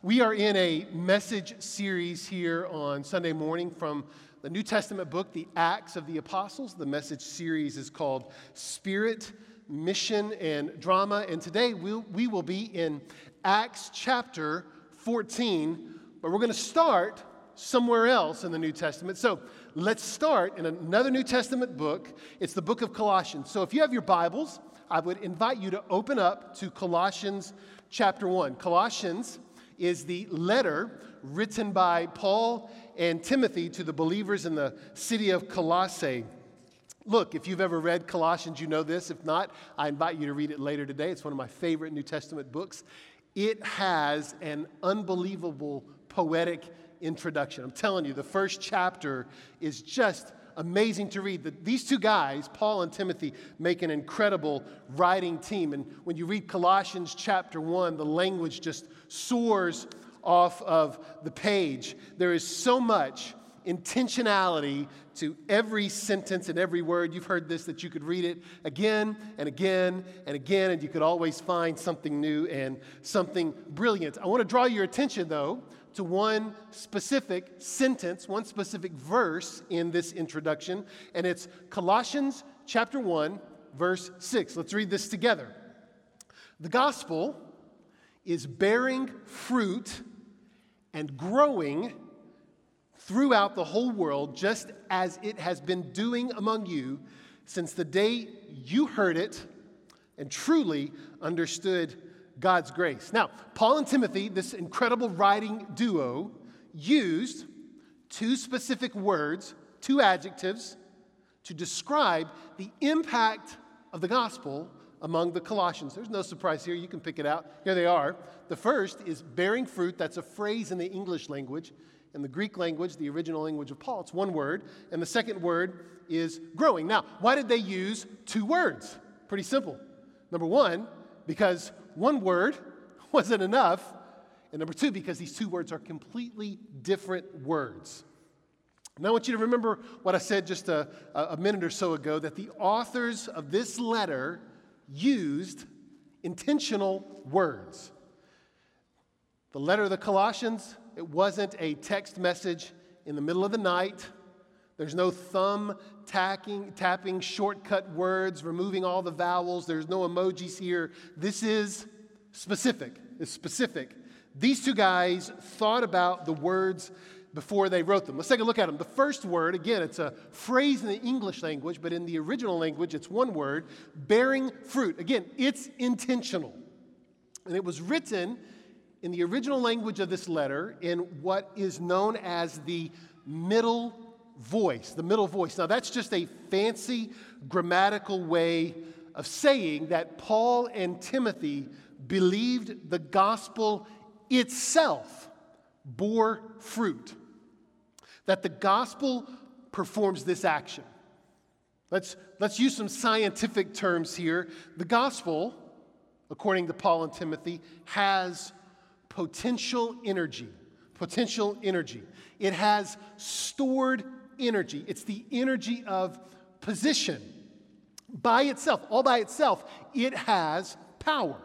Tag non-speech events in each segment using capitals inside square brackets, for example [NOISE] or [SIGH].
We are in a message series here on Sunday morning from the New Testament book, The Acts of the Apostles. The message series is called Spirit, Mission, and Drama. And today we'll, we will be in Acts chapter 14, but we're going to start somewhere else in the New Testament. So let's start in another New Testament book. It's the book of Colossians. So if you have your Bibles, I would invite you to open up to Colossians chapter 1. Colossians is the letter written by Paul and Timothy to the believers in the city of Colossae. Look, if you've ever read Colossians, you know this. If not, I invite you to read it later today. It's one of my favorite New Testament books. It has an unbelievable poetic introduction. I'm telling you, the first chapter is just amazing to read. that these two guys, Paul and Timothy, make an incredible writing team. And when you read Colossians chapter 1, the language just soars off of the page. There is so much intentionality to every sentence and every word. You've heard this that you could read it again and again and again, and you could always find something new and something brilliant. I want to draw your attention, though, to one specific sentence, one specific verse in this introduction, and it's Colossians chapter 1, verse 6. Let's read this together. The gospel is bearing fruit and growing throughout the whole world, just as it has been doing among you since the day you heard it and truly understood God's grace. Now, Paul and Timothy, this incredible writing duo, used two specific words, two adjectives, to describe the impact of the gospel among the Colossians. There's no surprise here. You can pick it out. Here they are. The first is bearing fruit. That's a phrase in the English language. In the Greek language, the original language of Paul, it's one word. And the second word is growing. Now, why did they use two words? Pretty simple. Number one, because one word [LAUGHS] wasn't enough. And number two, because these two words are completely different words. And I want you to remember what I said just a, a minute or so ago that the authors of this letter used intentional words. The letter of the Colossians, it wasn't a text message in the middle of the night. There's no thumb tacking, tapping shortcut words, removing all the vowels. There's no emojis here. This is specific. It's specific. These two guys thought about the words before they wrote them. Let's take a look at them. The first word, again, it's a phrase in the English language, but in the original language, it's one word bearing fruit. Again, it's intentional. And it was written in the original language of this letter in what is known as the middle voice. The middle voice. Now, that's just a fancy grammatical way of saying that Paul and Timothy believed the gospel itself bore fruit that the gospel performs this action. Let's, let's use some scientific terms here. The gospel, according to Paul and Timothy, has potential energy. Potential energy. It has stored energy. It's the energy of position. By itself, all by itself, it has power.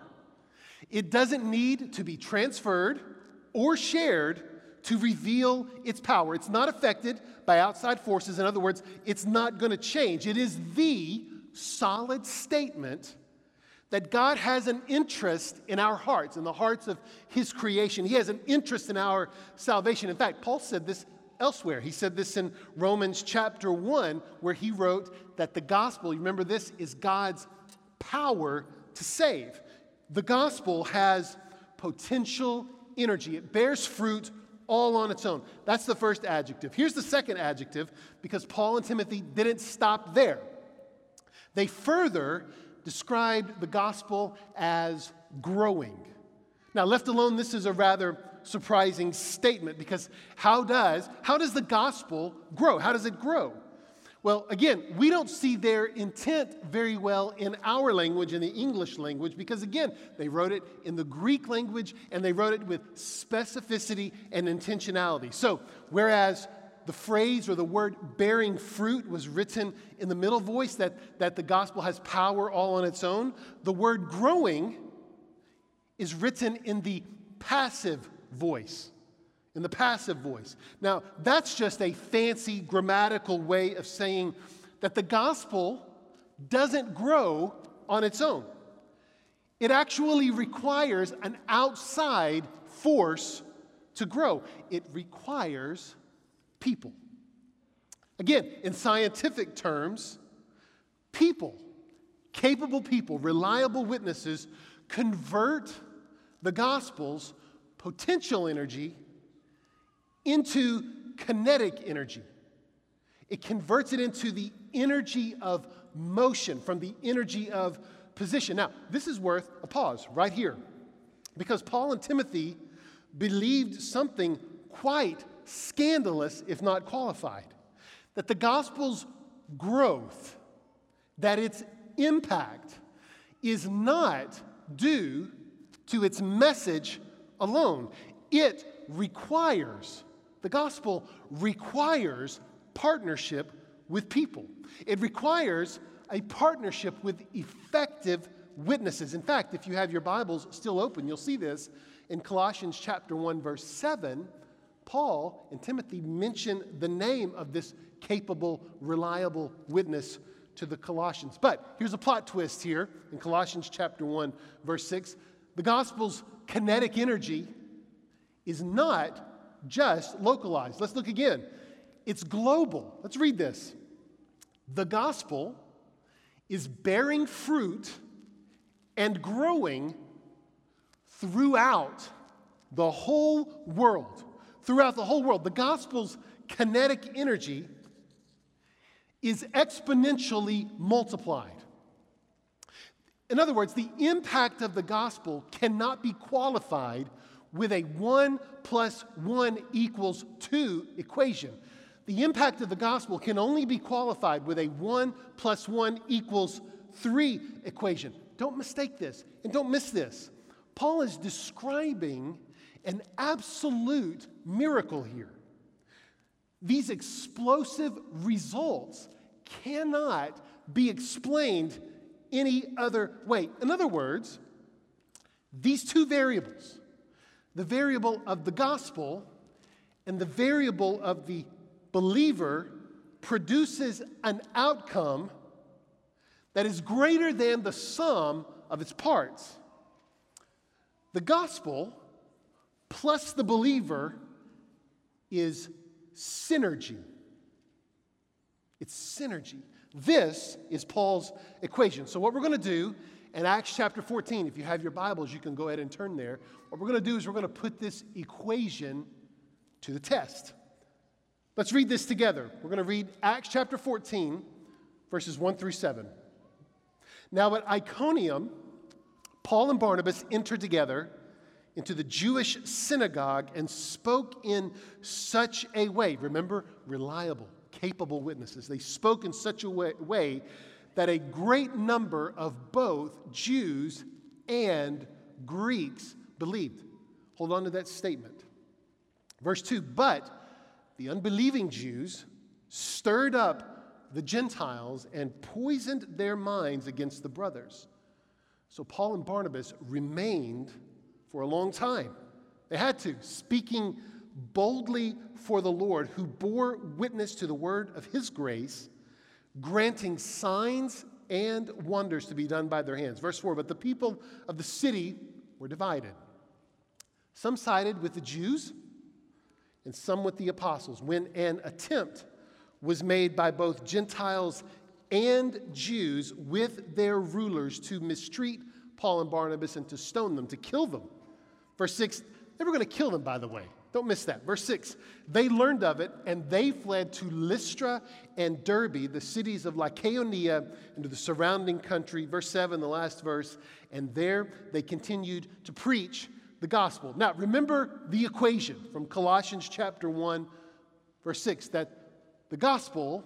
It doesn't need to be transferred or shared to reveal its power. It's not affected by outside forces. In other words, it's not going to change. It is the solid statement that God has an interest in our hearts, in the hearts of His creation. He has an interest in our salvation. In fact, Paul said this elsewhere. He said this in Romans chapter 1, where he wrote that the gospel, remember this, is God's power to save. The gospel has potential energy, it bears fruit all on its own. That's the first adjective. Here's the second adjective because Paul and Timothy didn't stop there. They further described the gospel as growing. Now, left alone, this is a rather surprising statement because how does, how does the gospel grow? How does it grow? Well, again, we don't see their intent very well in our language, in the English language, because again, they wrote it in the Greek language and they wrote it with specificity and intentionality. So, whereas the phrase or the word bearing fruit was written in the middle voice, that, that the gospel has power all on its own, the word growing is written in the passive voice, in the passive voice. Now, that's just a fancy grammatical way of saying that the gospel doesn't grow on its own. It actually requires an outside force to grow, it requires people. Again, in scientific terms, people, capable people, reliable witnesses, convert the gospel's potential energy into kinetic energy. It converts it into the energy of motion, from the energy of position. Now, this is worth a pause right here because Paul and Timothy believed something quite scandalous, if not qualified that the gospel's growth, that its impact is not due to its message alone. It requires, the gospel requires partnership with people. It requires a partnership with effective witnesses. In fact, if you have your Bibles still open, you'll see this in Colossians chapter 1 verse 7. Paul and Timothy mention the name of this capable, reliable witness to the Colossians. But here's a plot twist here in Colossians chapter 1 verse 6. The gospel's kinetic energy is not just localized. Let's look again. It's global. Let's read this. The gospel is bearing fruit and growing throughout the whole world. Throughout the whole world. The gospel's kinetic energy is exponentially multiplied. In other words, the impact of the gospel cannot be qualified with a 1 plus 1 equals 2 equation. The impact of the gospel can only be qualified with a 1 plus 1 equals 3 equation. Don't mistake this and don't miss this. Paul is describing an absolute miracle here. These explosive results cannot be explained any other way. In other words, these two variables, the variable of the gospel and the variable of the believer, produces an outcome that is greater than the sum of its parts. The gospel plus the believer is synergy. It's synergy. This is Paul's equation. So, what we're going to do in Acts chapter 14, if you have your Bibles, you can go ahead and turn there. What we're going to do is we're going to put this equation to the test. Let's read this together. We're going to read Acts chapter 14, verses 1 through 7. Now, at Iconium, Paul and Barnabas entered together into the Jewish synagogue and spoke in such a way. Remember, reliable capable witnesses. They spoke in such a way, way that a great number of both Jews and Greeks believed. Hold on to that statement. Verse 2 But the unbelieving Jews stirred up the Gentiles and poisoned their minds against the brothers. So Paul and Barnabas remained for a long time. They had to, speaking boldly for the Lord, who bore witness to the word of his grace, granting signs and wonders to be done by their hands. Verse 4 But the people of the city were divided. Some sided with the Jews and some with the apostles. When an attempt was made by both Gentiles and Jews with their rulers to mistreat Paul and Barnabas and to stone them, to kill them. Verse 6 they were going to kill them, by the way. Don't miss that. Verse 6 They learned of it and they fled to Lystra and Derbe, the cities of Lycaonia, and to the surrounding country. Verse 7, the last verse. And there they continued to preach the gospel. Now, remember the equation from Colossians chapter 1, verse 6 that the gospel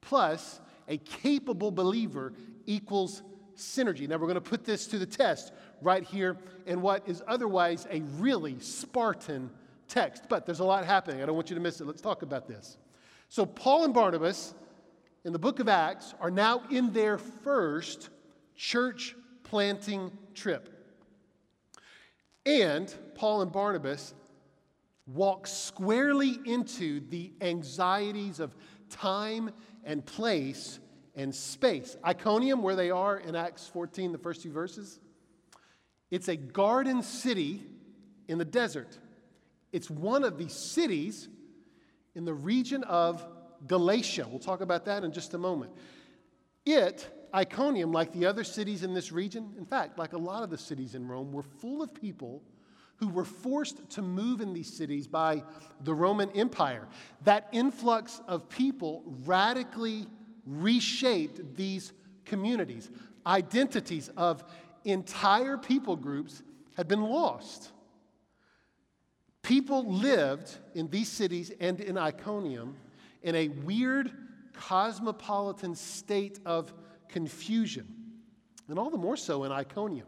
plus a capable believer equals synergy. Now, we're going to put this to the test right here in what is otherwise a really Spartan text, but there's a lot happening. I don't want you to miss it. Let's talk about this. So, Paul and Barnabas in the book of Acts are now in their first church planting trip. And Paul and Barnabas walk squarely into the anxieties of time and place and space. Iconium, where they are in Acts 14, the first two verses, it's a garden city in the desert. It's one of the cities in the region of Galatia. We'll talk about that in just a moment. It, Iconium, like the other cities in this region, in fact, like a lot of the cities in Rome, were full of people who were forced to move in these cities by the Roman Empire. That influx of people radically reshaped these communities. Identities of entire people groups had been lost. People lived in these cities and in Iconium in a weird cosmopolitan state of confusion, and all the more so in Iconium.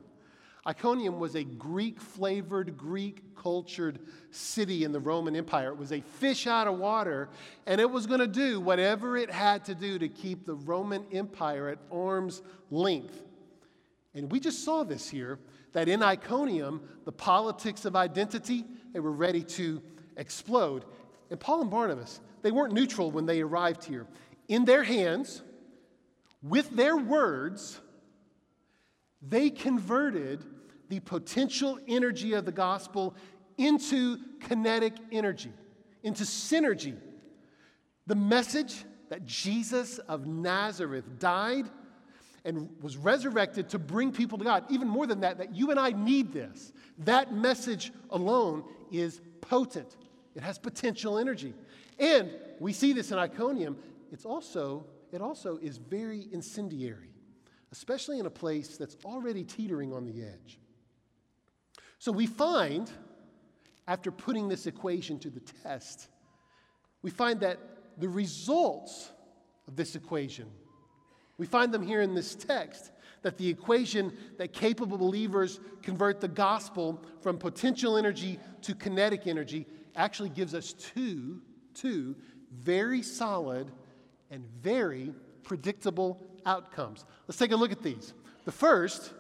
Iconium was a Greek flavored, Greek cultured city in the Roman Empire. It was a fish out of water, and it was going to do whatever it had to do to keep the Roman Empire at arm's length. And we just saw this here that in Iconium, the politics of identity, they were ready to explode. And Paul and Barnabas, they weren't neutral when they arrived here. In their hands, with their words, they converted the potential energy of the gospel into kinetic energy, into synergy. The message that Jesus of Nazareth died and was resurrected to bring people to God. Even more than that, that you and I need this. That message alone is potent, it has potential energy. And we see this in Iconium. It's also, it also is very incendiary, especially in a place that's already teetering on the edge. So we find, after putting this equation to the test, we find that the results of this equation, we find them here in this text, that the equation that capable believers convert the gospel from potential energy to kinetic energy actually gives us two, two very solid and very predictable outcomes. Let's take a look at these. The first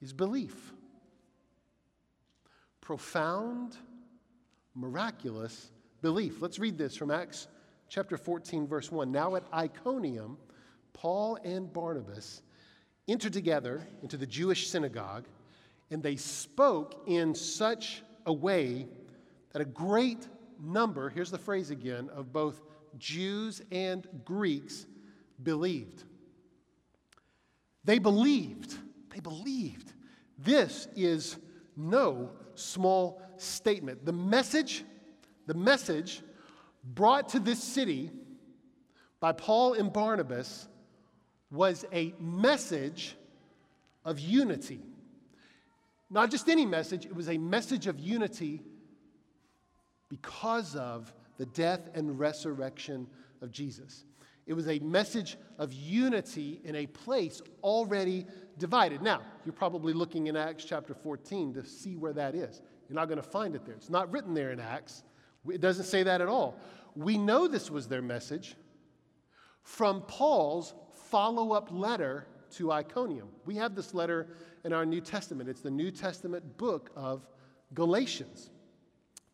is belief profound, miraculous belief. Let's read this from Acts chapter 14, verse 1. Now at Iconium, Paul and Barnabas entered together into the Jewish synagogue, and they spoke in such a way that a great number, here's the phrase again, of both Jews and Greeks believed. They believed. They believed. This is no small statement. The message, the message brought to this city by Paul and Barnabas was a message of unity. Not just any message, it was a message of unity because of the death and resurrection of Jesus. It was a message of unity in a place already divided. Now, you're probably looking in Acts chapter 14 to see where that is. You're not going to find it there. It's not written there in Acts. It doesn't say that at all. We know this was their message from Paul's follow up letter to Iconium. We have this letter in our New Testament. It's the New Testament book of Galatians.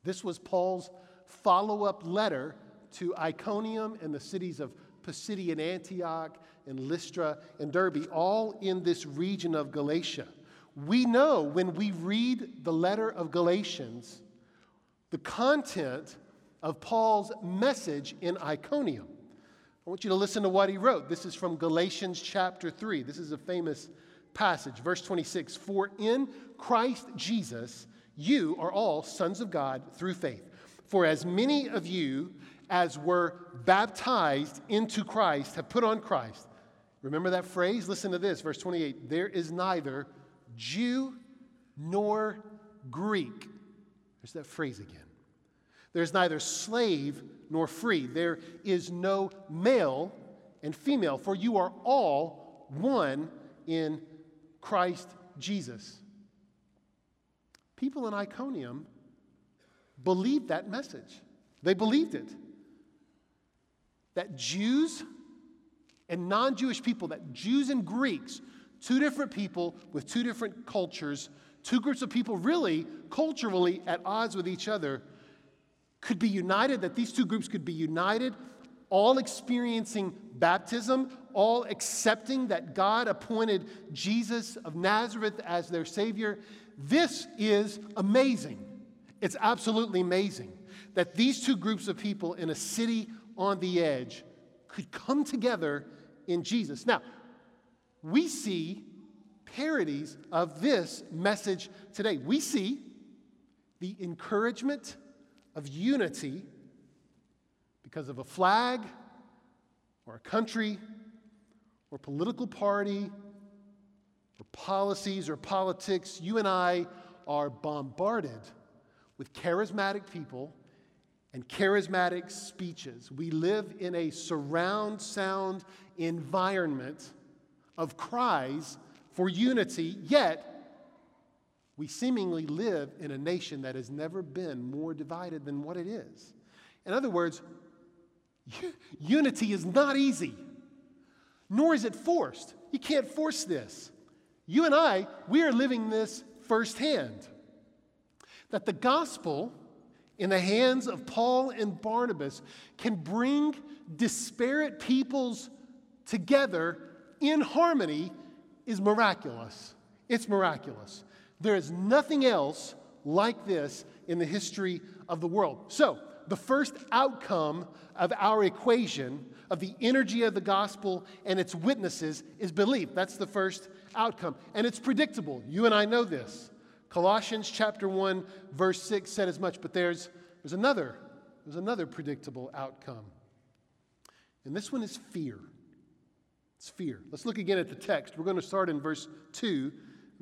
This was Paul's follow up letter to Iconium and the cities of Pisidian Antioch and Lystra and Derbe, all in this region of Galatia. We know when we read the letter of Galatians, the content of Paul's message in Iconium. I want you to listen to what he wrote. This is from Galatians chapter 3. This is a famous passage. Verse 26 For in Christ Jesus, you are all sons of God through faith. For as many of you as were baptized into Christ have put on Christ. Remember that phrase? Listen to this, verse 28. There is neither Jew nor Greek. There's that phrase again. There's neither slave nor free. There is no male and female, for you are all one in Christ Jesus. People in Iconium believed that message. They believed it that Jews and non Jewish people, that Jews and Greeks, two different people with two different cultures, two groups of people really culturally at odds with each other could be united, that these two groups could be united, all experiencing baptism, all accepting that God appointed Jesus of Nazareth as their Savior. This is amazing. It's absolutely amazing that these two groups of people in a city on the edge could come together in Jesus. Now, we see parodies of this message today. We see the encouragement of unity because of a flag or a country or political party or policies or politics. You and I are bombarded with charismatic people and charismatic speeches. We live in a surround sound environment of cries for unity, yet we seemingly live in a nation that has never been more divided than what it is. In other words, unity is not easy, nor is it forced. You can't force this. You and I, we are living this firsthand. That the gospel in the hands of Paul and Barnabas can bring disparate peoples together in harmony is miraculous. It's miraculous. There is nothing else like this in the history of the world. So, the first outcome of our equation of the energy of the gospel and its witnesses is belief. That's the first outcome. And it's predictable. You and I know this. Colossians chapter 1 verse 6 said as much, but there's there's another there's another predictable outcome. And this one is fear. It's fear. Let's look again at the text. We're going to start in verse 2,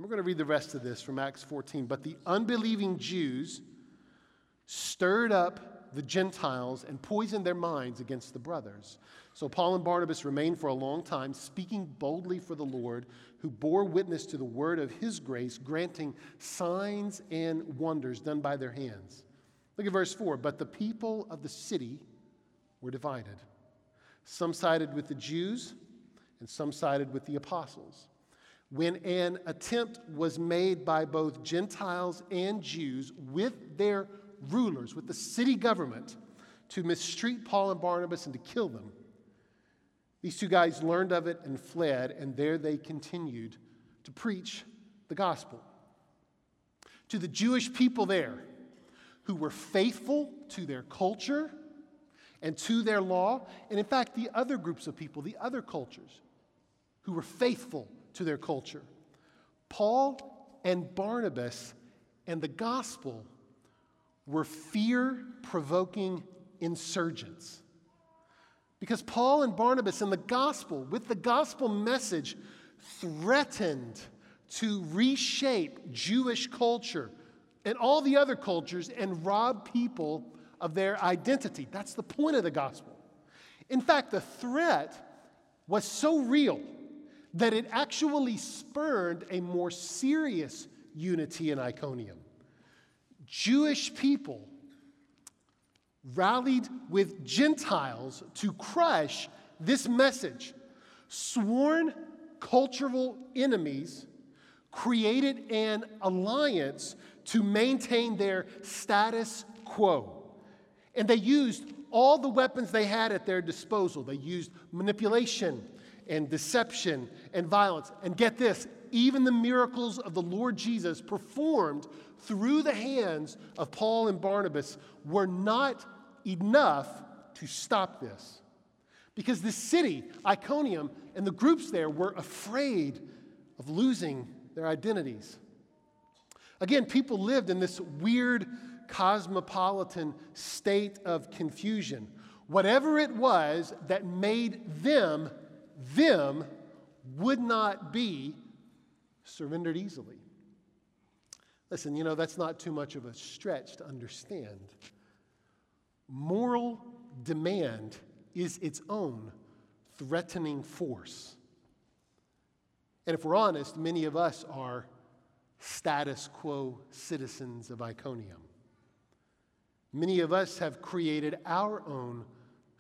we're going to read the rest of this from Acts 14. But the unbelieving Jews stirred up the Gentiles and poisoned their minds against the brothers. So Paul and Barnabas remained for a long time, speaking boldly for the Lord, who bore witness to the word of his grace, granting signs and wonders done by their hands. Look at verse 4. But the people of the city were divided. Some sided with the Jews and some sided with the apostles. When an attempt was made by both Gentiles and Jews with their rulers, with the city government, to mistreat Paul and Barnabas and to kill them, these two guys learned of it and fled, and there they continued to preach the gospel. To the Jewish people there who were faithful to their culture and to their law, and in fact, the other groups of people, the other cultures who were faithful to their culture. Paul and Barnabas and the gospel were fear provoking insurgents. Because Paul and Barnabas and the gospel, with the gospel message, threatened to reshape Jewish culture and all the other cultures and rob people of their identity. That's the point of the gospel. In fact, the threat was so real that it actually spurned a more serious unity in Iconium. Jewish people rallied with Gentiles to crush this message. Sworn cultural enemies created an alliance to maintain their status quo. And they used all the weapons they had at their disposal. They used manipulation, and deception and violence. And get this, even the miracles of the Lord Jesus performed through the hands of Paul and Barnabas were not enough to stop this. Because the city, Iconium, and the groups there were afraid of losing their identities. Again, people lived in this weird cosmopolitan state of confusion. Whatever it was that made them them would not be surrendered easily. Listen, you know, that's not too much of a stretch to understand. Moral demand is its own threatening force. And if we're honest, many of us are status quo citizens of Iconium. Many of us have created our own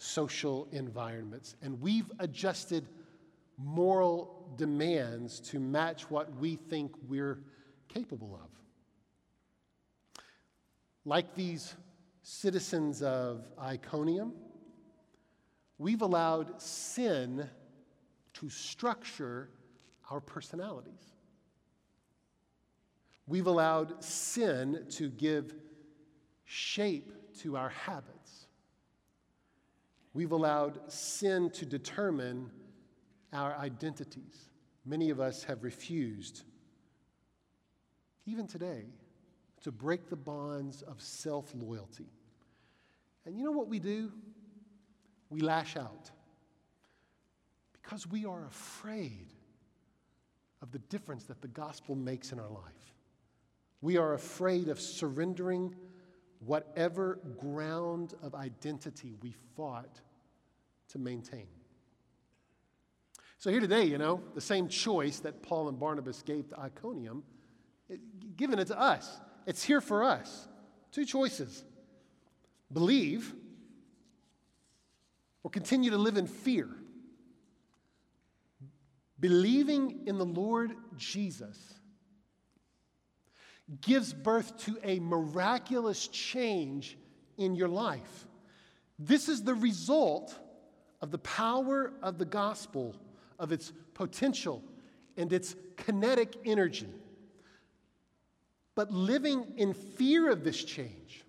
social environments. And we've adjusted moral demands to match what we think we're capable of. Like these citizens of Iconium, we've allowed sin to structure our personalities. We've allowed sin to give shape to our habits. We've allowed sin to determine our identities. Many of us have refused, even today, to break the bonds of self loyalty. And you know what we do? We lash out because we are afraid of the difference that the gospel makes in our life. We are afraid of surrendering whatever ground of identity we fought to maintain. So, here today, you know, the same choice that Paul and Barnabas gave to Iconium, it, given it to us. It's here for us. Two choices believe or continue to live in fear. Believing in the Lord Jesus gives birth to a miraculous change in your life. This is the result of the power of the gospel, of its potential and its kinetic energy. But living in fear of this change,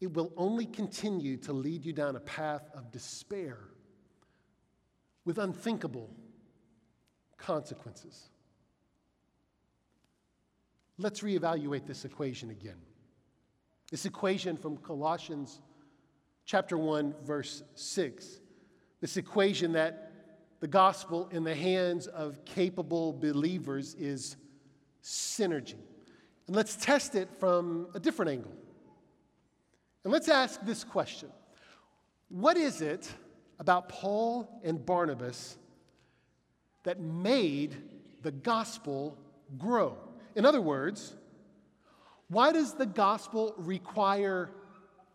it will only continue to lead you down a path of despair with unthinkable consequences. Let's reevaluate this equation again. This equation from Colossians chapter 1 verse 6. This equation that the gospel in the hands of capable believers is synergy. And let's test it from a different angle. And let's ask this question What is it about Paul and Barnabas that made the gospel grow? In other words, why does the gospel require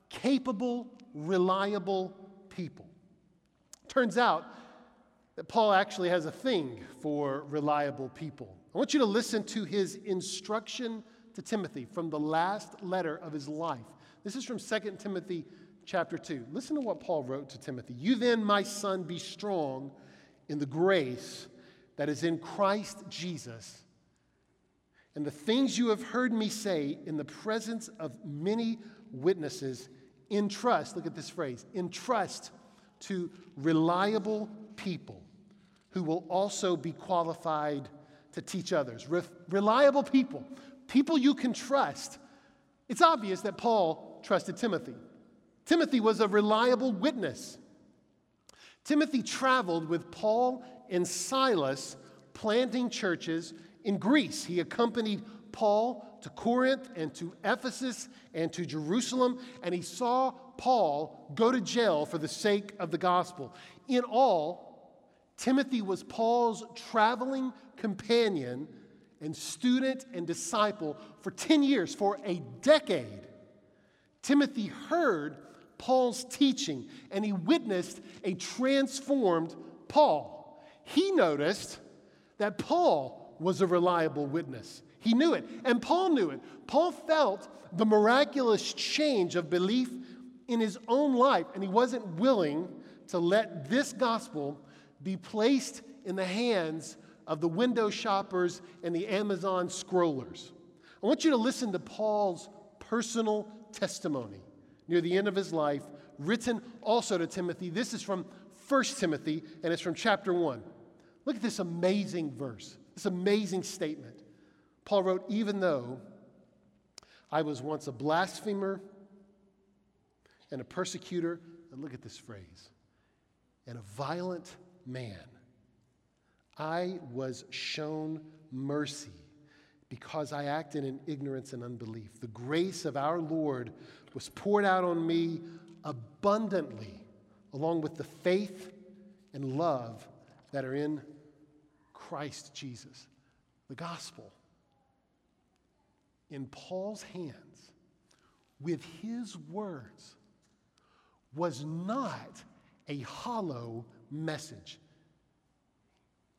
capable, reliable people? Turns out that Paul actually has a thing for reliable people. I want you to listen to his instruction to Timothy from the last letter of his life. This is from 2 Timothy chapter 2. Listen to what Paul wrote to Timothy. You then, my son, be strong in the grace that is in Christ Jesus. And the things you have heard me say in the presence of many witnesses, entrust, look at this phrase, entrust to reliable people who will also be qualified to teach others. Re- reliable people, people you can trust. It's obvious that Paul trusted Timothy. Timothy was a reliable witness. Timothy traveled with Paul and Silas planting churches in Greece. He accompanied Paul to Corinth and to Ephesus and to Jerusalem, and he saw Paul go to jail for the sake of the gospel. In all, Timothy was Paul's traveling companion and student and disciple for 10 years, for a decade. Timothy heard Paul's teaching and he witnessed a transformed Paul. He noticed that Paul was a reliable witness. He knew it, and Paul knew it. Paul felt the miraculous change of belief in his own life, and he wasn't willing to let this gospel be placed in the hands of the window shoppers and the Amazon scrollers. I want you to listen to Paul's personal testimony near the end of his life, written also to Timothy. This is from 1 Timothy, and it's from chapter 1. Look at this amazing verse. This amazing statement. Paul wrote, Even though I was once a blasphemer and a persecutor, and look at this phrase, and a violent man, I was shown mercy because I acted in ignorance and unbelief. The grace of our Lord was poured out on me abundantly, along with the faith and love that are in Christ Jesus, the gospel, in Paul's hands with his words was not a hollow message.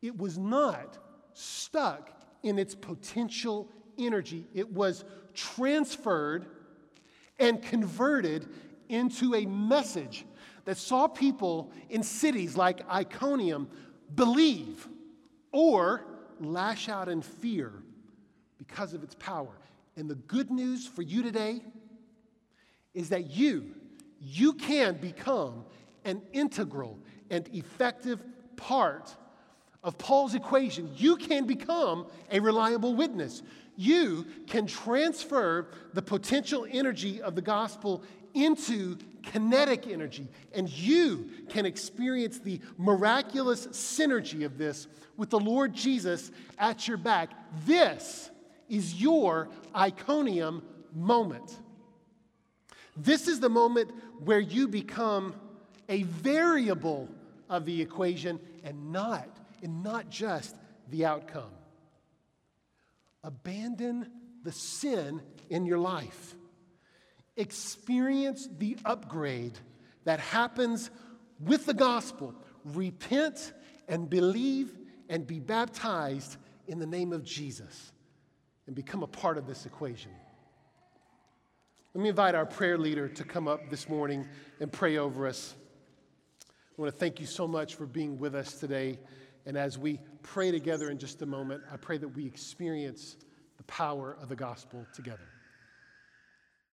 It was not stuck in its potential energy. It was transferred and converted into a message that saw people in cities like Iconium believe or lash out in fear because of its power. And the good news for you today is that you, you can become an integral and effective part of Paul's equation. You can become a reliable witness. You can transfer the potential energy of the gospel into kinetic energy, and you can experience the miraculous synergy of this with the Lord Jesus at your back. This is your Iconium moment. This is the moment where you become a variable of the equation and not, and not just the outcome. Abandon the sin in your life. Experience the upgrade that happens with the gospel. Repent and believe and be baptized in the name of Jesus and become a part of this equation. Let me invite our prayer leader to come up this morning and pray over us. I want to thank you so much for being with us today. And as we pray together in just a moment, I pray that we experience the power of the gospel together.